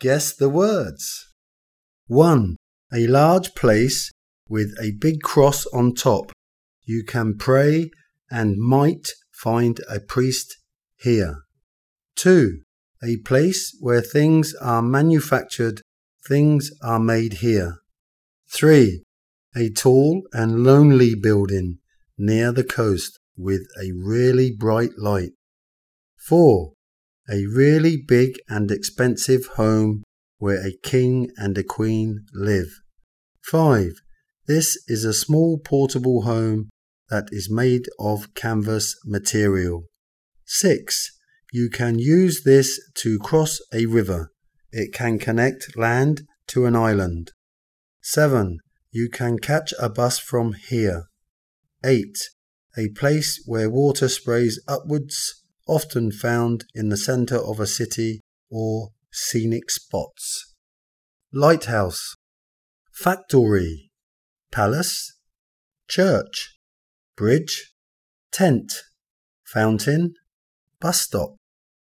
Guess the words. 1. A large place with a big cross on top. You can pray and might find a priest here. 2. A place where things are manufactured, things are made here. 3. A tall and lonely building near the coast with a really bright light. 4. A really big and expensive home where a king and a queen live. 5. This is a small portable home that is made of canvas material. 6. You can use this to cross a river. It can connect land to an island. 7. You can catch a bus from here. 8. A place where water sprays upwards, often found in the centre of a city or scenic spots. Lighthouse. Factory. Palace. Church bridge, tent, fountain, bus stop.